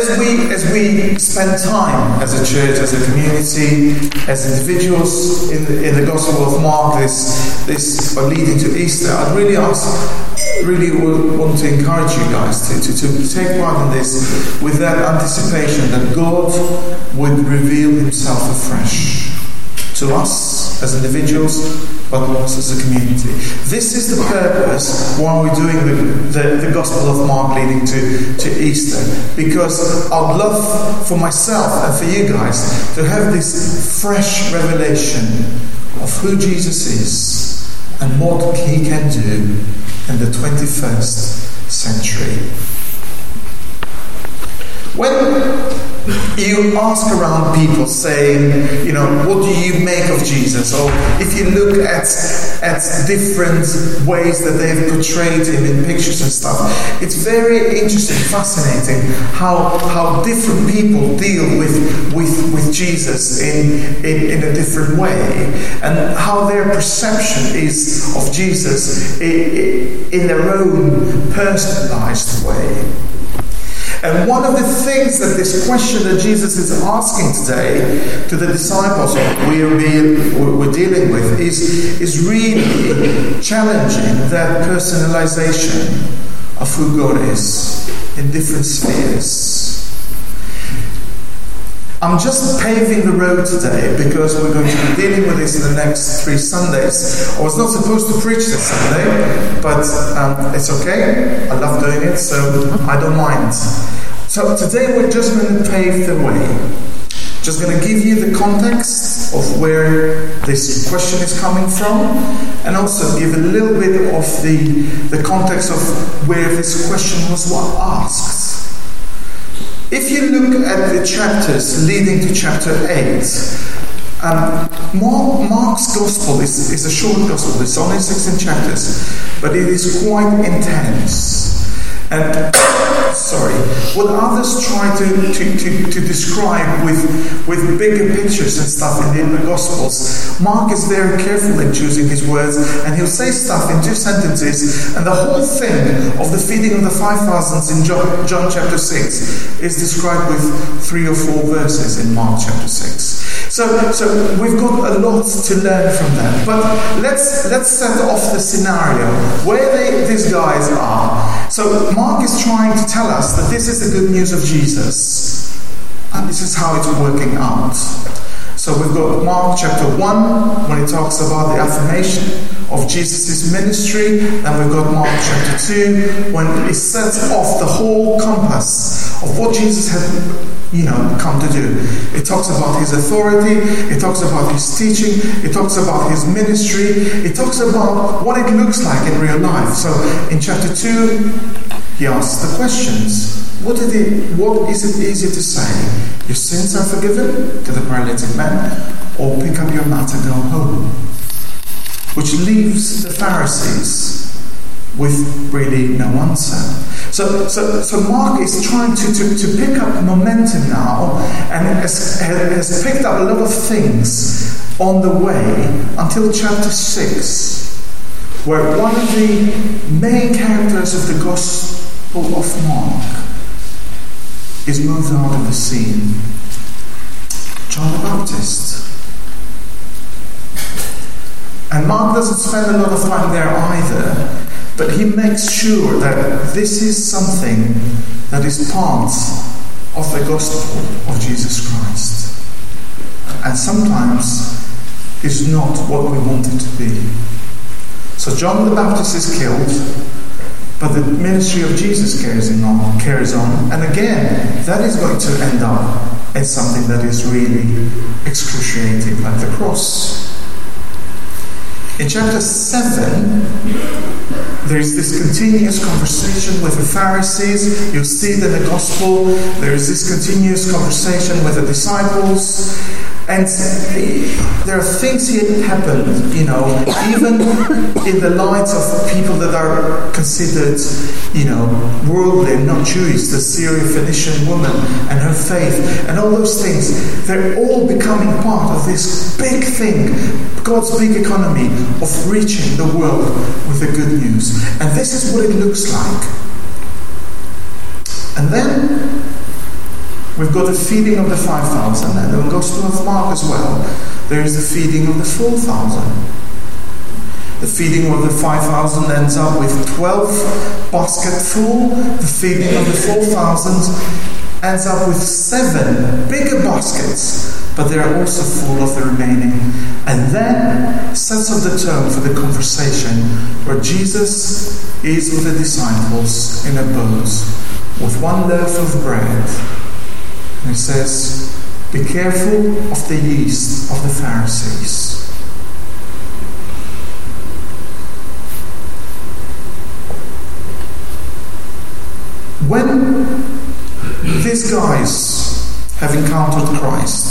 as we as we spend time as a church, as a community, as individuals in the, in the Gospel of Mark, this this uh, leading to Easter, I'd really ask, really want to encourage you guys to, to, to take part in this with that anticipation that God would reveal Himself afresh to us as individuals, but also as a community. This is the purpose why we're doing the, the, the, Gospel of Mark leading to, to Easter. Because I'd love for myself and for you guys to have this fresh revelation of who Jesus is and what he can do in the 21st century. When you ask around people saying, you know, what do you make of Jesus? Or if you look at, at different ways that they've portrayed him in pictures and stuff, it's very interesting, fascinating how, how different people deal with, with, with Jesus in, in, in a different way and how their perception is of Jesus in, in their own personalized way. And one of the things that this question that Jesus is asking today to the disciples we're, being, we're dealing with is, is really challenging that personalization of who God is in different spheres. I'm just paving the road today because we're going to be dealing with this in the next three Sundays. I was not supposed to preach this Sunday, but um, it's okay. I love doing it, so I don't mind. So today we're just going to pave the way. Just going to give you the context of where this question is coming from, and also give a little bit of the, the context of where this question was asked. If you look at the chapters leading to chapter 8, um, Mark's Gospel is, is a short Gospel, it's only 16 chapters, but it is quite intense. And sorry, what others try to, to, to, to, describe with, with bigger pictures and stuff in the Gospels, Mark is very careful in choosing his words, and he'll say stuff in two sentences, and the whole thing of the feeding of the 5,000s in John, John chapter 6 is described with three or four verses in Mark chapter 6. So, so we've got a lot to learn from that. But let's let's set off the scenario where they, these guys are. So Mark is trying to tell us that this is the good news of Jesus, and this is how it's working out. So we've got Mark chapter 1 when it talks about the affirmation of Jesus' ministry, and we've got Mark chapter 2 when it sets off the whole compass of what Jesus had you know, come to do. It talks about his authority, it talks about his teaching, it talks about his ministry, it talks about what it looks like in real life. So in chapter 2, he asks the questions. What, did what is it easier to say? Your sins are forgiven to the paralytic man, or pick up your mat and go home? Which leaves the Pharisees with really no answer. So, so, so Mark is trying to, to, to pick up momentum now and has, has picked up a lot of things on the way until chapter 6, where one of the main characters of the Gospel of Mark is moved out of the scene John the Baptist. And Mark doesn't spend a lot of time there either. But he makes sure that this is something that is part of the gospel of Jesus Christ. And sometimes is not what we want it to be. So John the Baptist is killed, but the ministry of Jesus carries on, carries on. And again, that is going to end up in something that is really excruciating, like the cross. In chapter 7, there is this continuous conversation with the Pharisees. You'll see it in the Gospel. There is this continuous conversation with the disciples. And there are things here happen, you know, even in the light of people that are considered, you know, worldly and not Jewish, the Syro-Phoenician woman and her faith, and all those things, they're all becoming part of this big thing, God's big economy of reaching the world with the good news. And this is what it looks like. And then We've got the feeding of the 5,000, and in the Gospel of Mark as well, there is the feeding of the 4,000. The feeding of the 5,000 ends up with 12 baskets full. The feeding of the 4,000 ends up with seven bigger baskets, but they are also full of the remaining. And then sets up the tone for the conversation where Jesus is with the disciples in a boat with one loaf of bread. And he says, Be careful of the yeast of the Pharisees. When these guys have encountered Christ,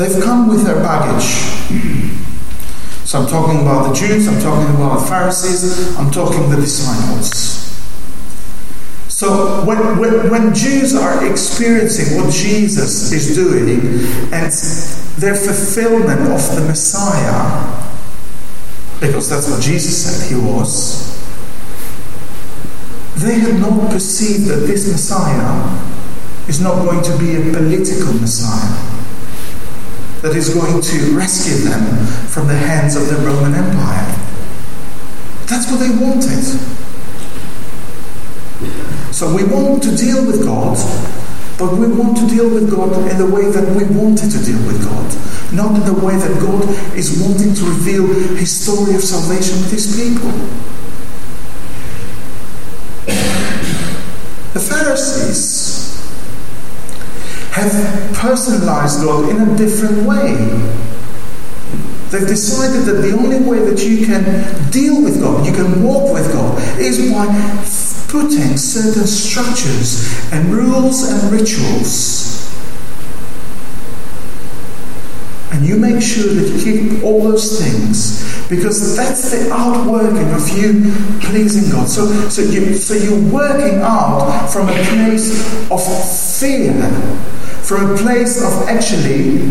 they've come with their baggage. So I'm talking about the Jews, I'm talking about the Pharisees, I'm talking the disciples. So when, when, when Jews are experiencing what Jesus is doing and their fulfillment of the Messiah, because that's what Jesus said he was, they had not perceived that this Messiah is not going to be a political Messiah that is going to rescue them from the hands of the Roman Empire. That's what they wanted. So we want to deal with God, but we want to deal with God in the way that we wanted to deal with God, not in the way that God is wanting to reveal his story of salvation with his people. The Pharisees have personalized God in a different way. They've decided that the only way that you can deal with God, you can walk with God, is by putting certain structures and rules and rituals. And you make sure that you keep all those things because that's the outworking of you pleasing God. So, so, you, so you're working out from a place of fear from a place of actually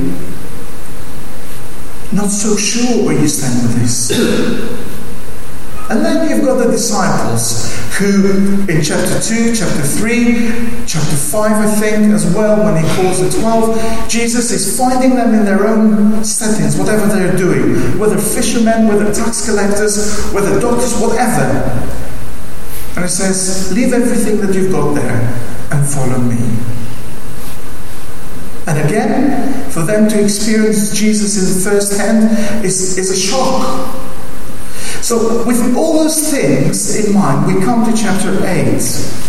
not so sure where you stand with this. And then you've got the disciples who, in chapter 2, chapter 3, chapter 5, I think, as well, when he calls the 12, Jesus is finding them in their own settings, whatever they're doing, whether fishermen, whether tax collectors, whether doctors, whatever. And he says, Leave everything that you've got there and follow me. And again, for them to experience Jesus in first hand is, is a shock. So, with all those things in mind, we come to chapter 8.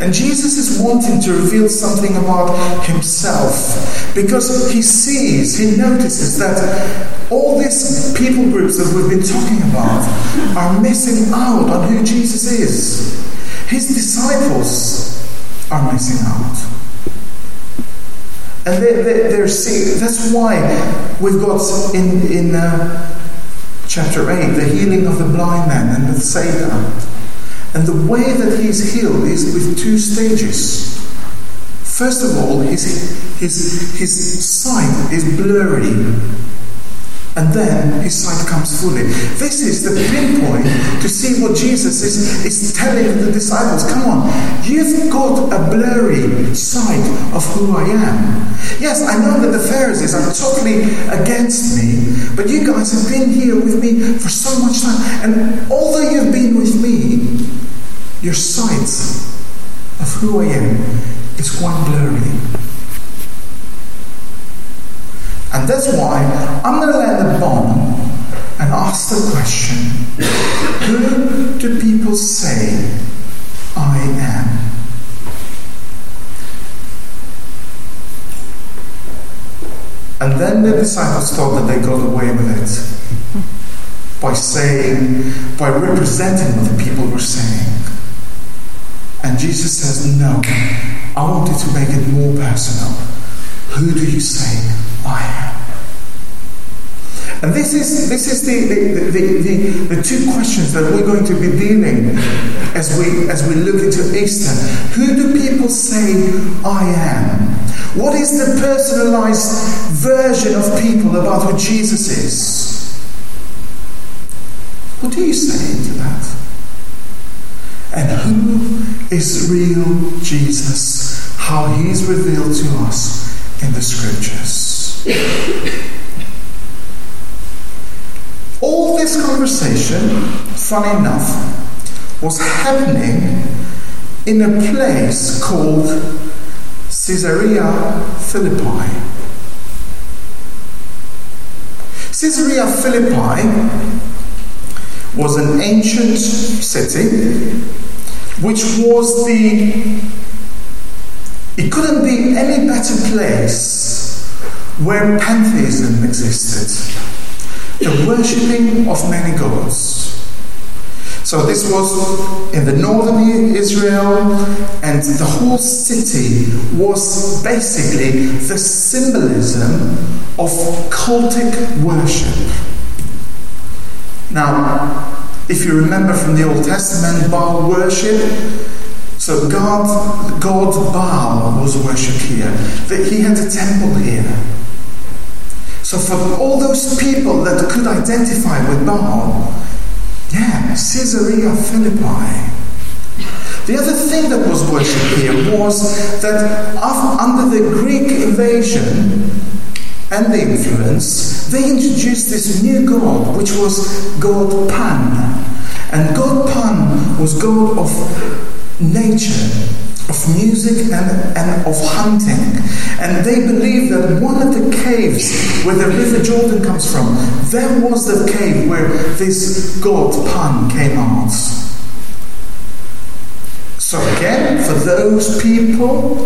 And Jesus is wanting to reveal something about himself because he sees, he notices that all these people groups that we've been talking about are missing out on who Jesus is. His disciples are missing out. And they, they, they're sick. that's why we've got in, in uh, chapter 8 the healing of the blind man and Bethsaida. And the way that he's healed is with two stages. First of all, his, his, his sight is blurry and then his sight comes fully. This is the pinpoint to see what Jesus is, is telling the disciples. Come on, you've got a blurry sight of who I am. Yes, I know that the Pharisees are totally against me, but you guys have been here with me for so much time, and although you've been with me, your sight of who I am is quite blurry. And that's why I'm going to let the bomb and ask the question Who do people say I am? And then the disciples thought that they got away with it by saying, by representing what the people were saying. And Jesus says, No, I wanted to make it more personal. Who do you say. And this is this is the the, the, the, the, two questions that we're going to be dealing as we as we look into Easter. Who do people say I am? What is the personalized version of people about who Jesus is? What do you say to that? And who is real Jesus, how he's revealed to us in the scriptures. All this conversation, funny enough, was happening in a place called Caesarea Philippi. Caesarea Philippi was an ancient city which was the it couldn't be any better place where pantheism existed the worshipping of many gods so this was in the northern Israel, and the whole city was basically the symbolism of cultic worship. Now, if you remember from the Old Testament, Baal worship, so God, God Baal was worshipped here. That he had a temple here. So for all those people that could identify with Baal, yeah, Caesarea Philippi. The other thing that was worshipped here was that under the Greek invasion and the influence, they introduced this new god, which was God Pan. And God Pan was god of nature, of music and, and of hunting. And they believe that one of the caves where the river Jordan comes from, there was the cave where this god Pan came out. So again, for those people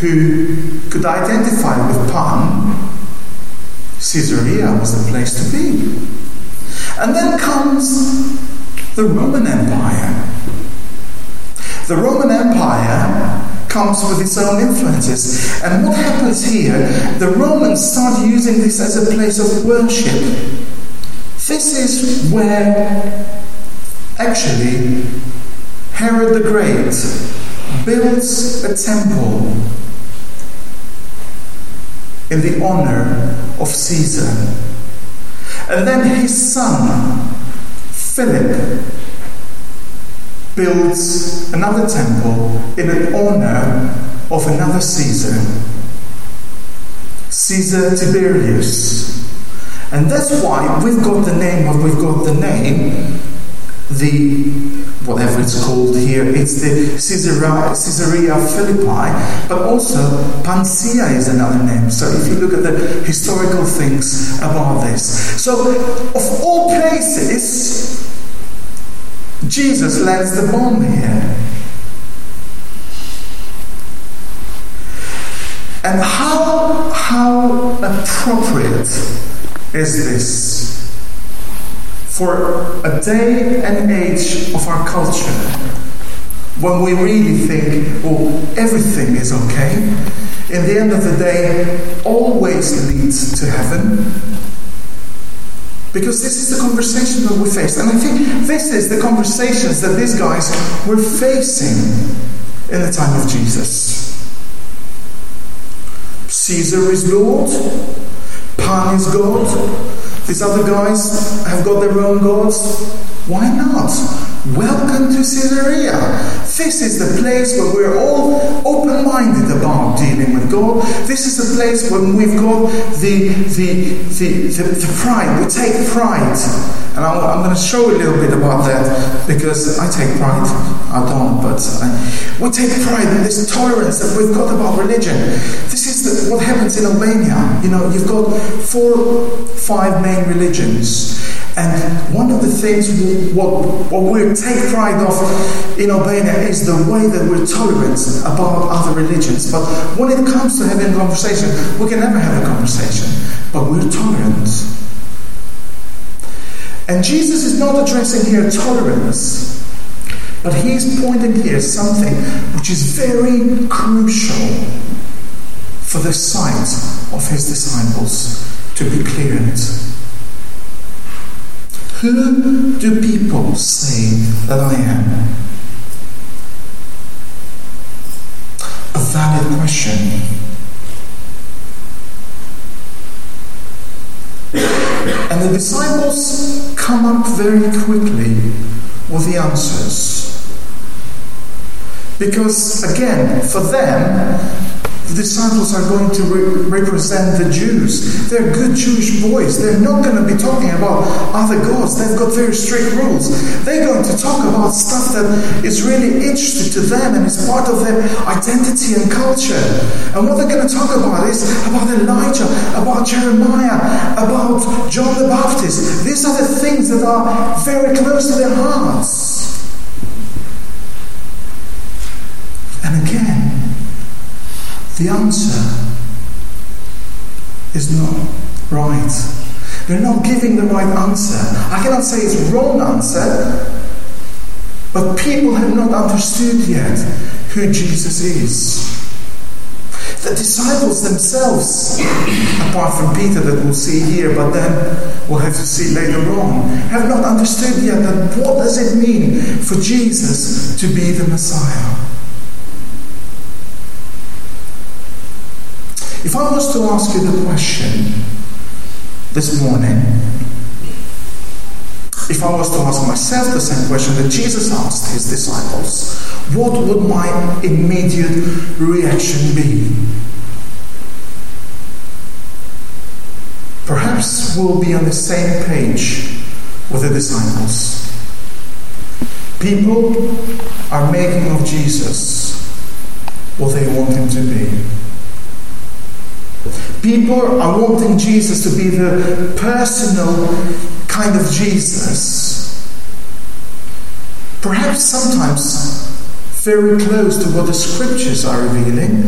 who could identify with Pan, Caesarea was the place to be. And then comes the Roman Empire. The Roman Empire comes with its own influences. And what happens here, the Romans start using this as a place of worship. This is where actually Herod the Great builds a temple in the honor of Caesar. And then his son, Philip, builds another temple in an honor of another Caesar, Caesar Tiberius. And that's why we've got the name what we've got the name, the whatever it's called here, it's the Caesarea, Caesarea Philippi, but also Pancia is another name. So if you look at the historical things about this. So of all places, Jesus lands the bomb here. And how, how appropriate is this for a day and age of our culture when we really think, well, everything is okay? In the end of the day, always leads to heaven. Because this is the conversation that we face. And I think this is the conversations that these guys were facing in the time of Jesus. Caesar is Lord, Pan is God, these other guys have got their own gods. Why not? Welcome to Caesarea. This is the place where we're all open minded about dealing with God. This is the place where we've got the, the, the, the, the pride. We take pride. And I'm, I'm, going to show a little bit about that because I take pride. I don't, but I, we take pride in this tolerance that we've got about religion. This is the, what happens in Albania. You know, you've got four, five main religions. And one of the things we, what, what we take pride of in Albania is the way that we're tolerant about other religions. But when it comes to having a conversation, we can never have a conversation. But we're tolerant. And Jesus is not addressing here tolerance, but he's pointing here something which is very crucial for the sight of his disciples to be cleared. Who do people say that I am? A valid question. And the disciples come up very quickly with the answers. Because, again, for them, the disciples are going to re- represent the Jews. They're good Jewish boys. They're not going to be talking about other gods. They've got very strict rules. They're going to talk about stuff that is really interesting to them and is part of their identity and culture. And what they're going to talk about is about Elijah, about Jeremiah, about John the Baptist. These are the things that are very close to their hearts. And again, the answer is not right. They're not giving the right answer. I cannot say it's wrong answer, but people have not understood yet who Jesus is. The disciples themselves, apart from Peter that we'll see here, but then we'll have to see later on, have not understood yet that what does it mean for Jesus to be the Messiah. If I was to ask you the question this morning, if I was to ask myself the same question that Jesus asked his disciples, what would my immediate reaction be? Perhaps we'll be on the same page with the disciples. People are making of Jesus what they want him to be. People are wanting Jesus to be the personal kind of Jesus. Perhaps sometimes very close to what the scriptures are revealing,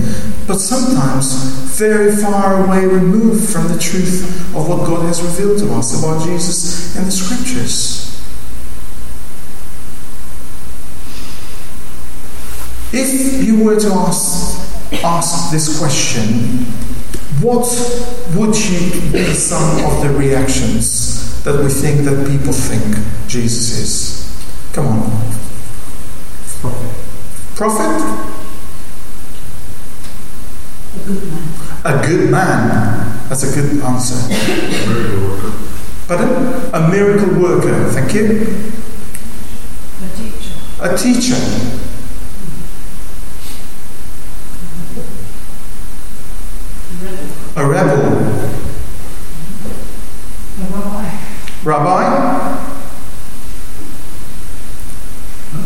but sometimes very far away removed from the truth of what God has revealed to us about Jesus in the scriptures. If you were to ask, ask this question, what would you be some of the reactions that we think that people think Jesus is? Come on. Prophet. Prophet? A good man. A good man. That's a good answer. Miracle worker. Pardon? A miracle worker. Thank you. A teacher. A teacher. A rebel. A. Rabbi. Rabbi.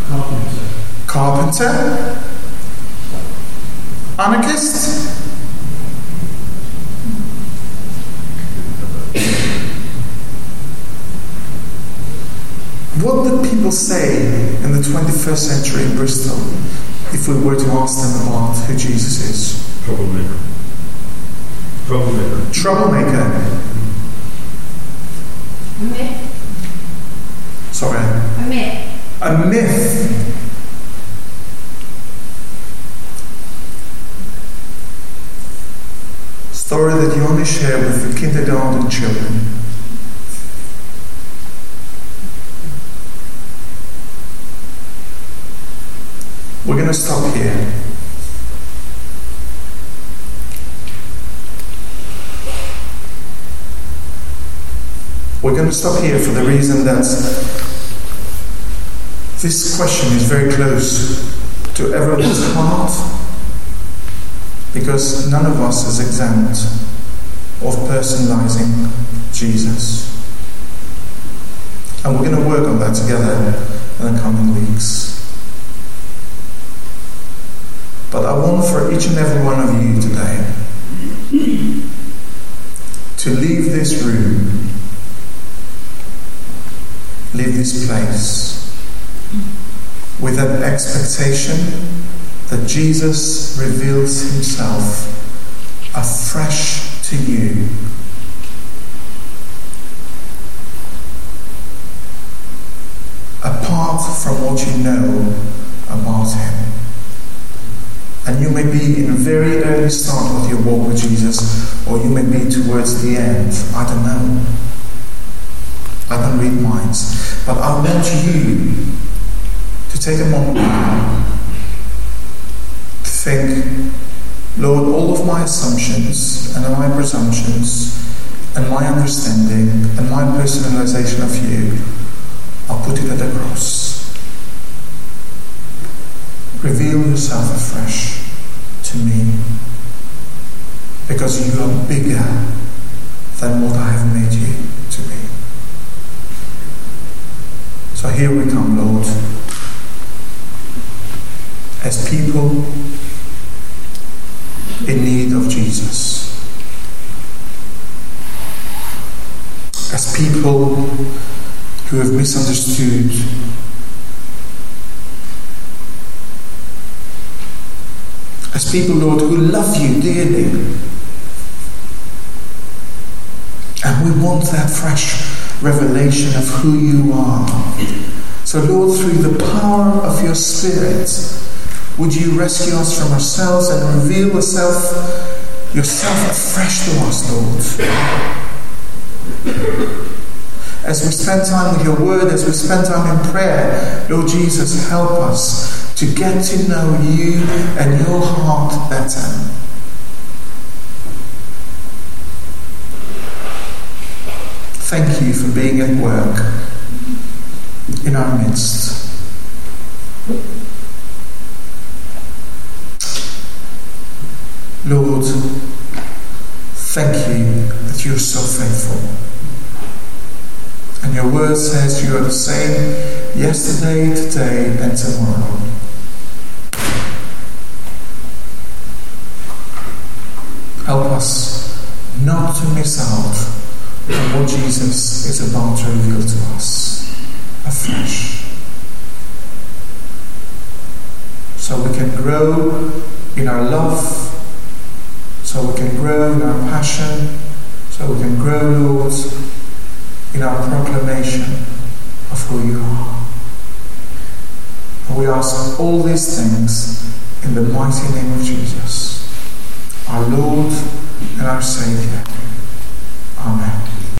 Carpenter. Carpenter. Anarchist. What would people say in the 21st century in Bristol if we were to ask them about who Jesus is? Troublemaker. Troublemaker. Troublemaker. A myth. Sorry. A myth. A myth. Story that you only share with the kindergarten children. We're going to stop here. We're going to stop here for the reason that this question is very close to everyone's heart because none of us is exempt of personalizing Jesus. And we're going to work on that together in the coming weeks. But I want for each and every one of you today to leave this room, leave this place with an expectation that Jesus reveals himself afresh to you. Apart from what you know about him. And you may be in a very early start of your walk with Jesus, or you may be towards the end. I don't know. I don't read minds. But I want you to take a moment to think, Lord, all of my assumptions and my presumptions and my understanding and my personalization of you, I'll put it at the cross. reveal yourself afresh to me because you are bigger than what I have made you to be. So here we come, Lord, as people in need of Jesus. As people who have misunderstood as people, Lord, who love you dearly. And we want that fresh revelation of who you are. So, Lord, through the power of your Spirit, would you rescue us from ourselves and reveal yourself, yourself afresh to us, Lord? As we spend time with your word, as we spend time in prayer, Lord Jesus, help us to get to know you and your heart better. Thank you for being at work in our midst. Lord, thank you that you're so faithful. And your word says you are the same yesterday, today, and tomorrow. Help us not to miss out on what Jesus is about to reveal to us afresh. So we can grow in our love, so we can grow in our passion, so we can grow, Lord, in our proclamation of who you are. And we ask all these things in the mighty name of Jesus, our Lord and our Saviour.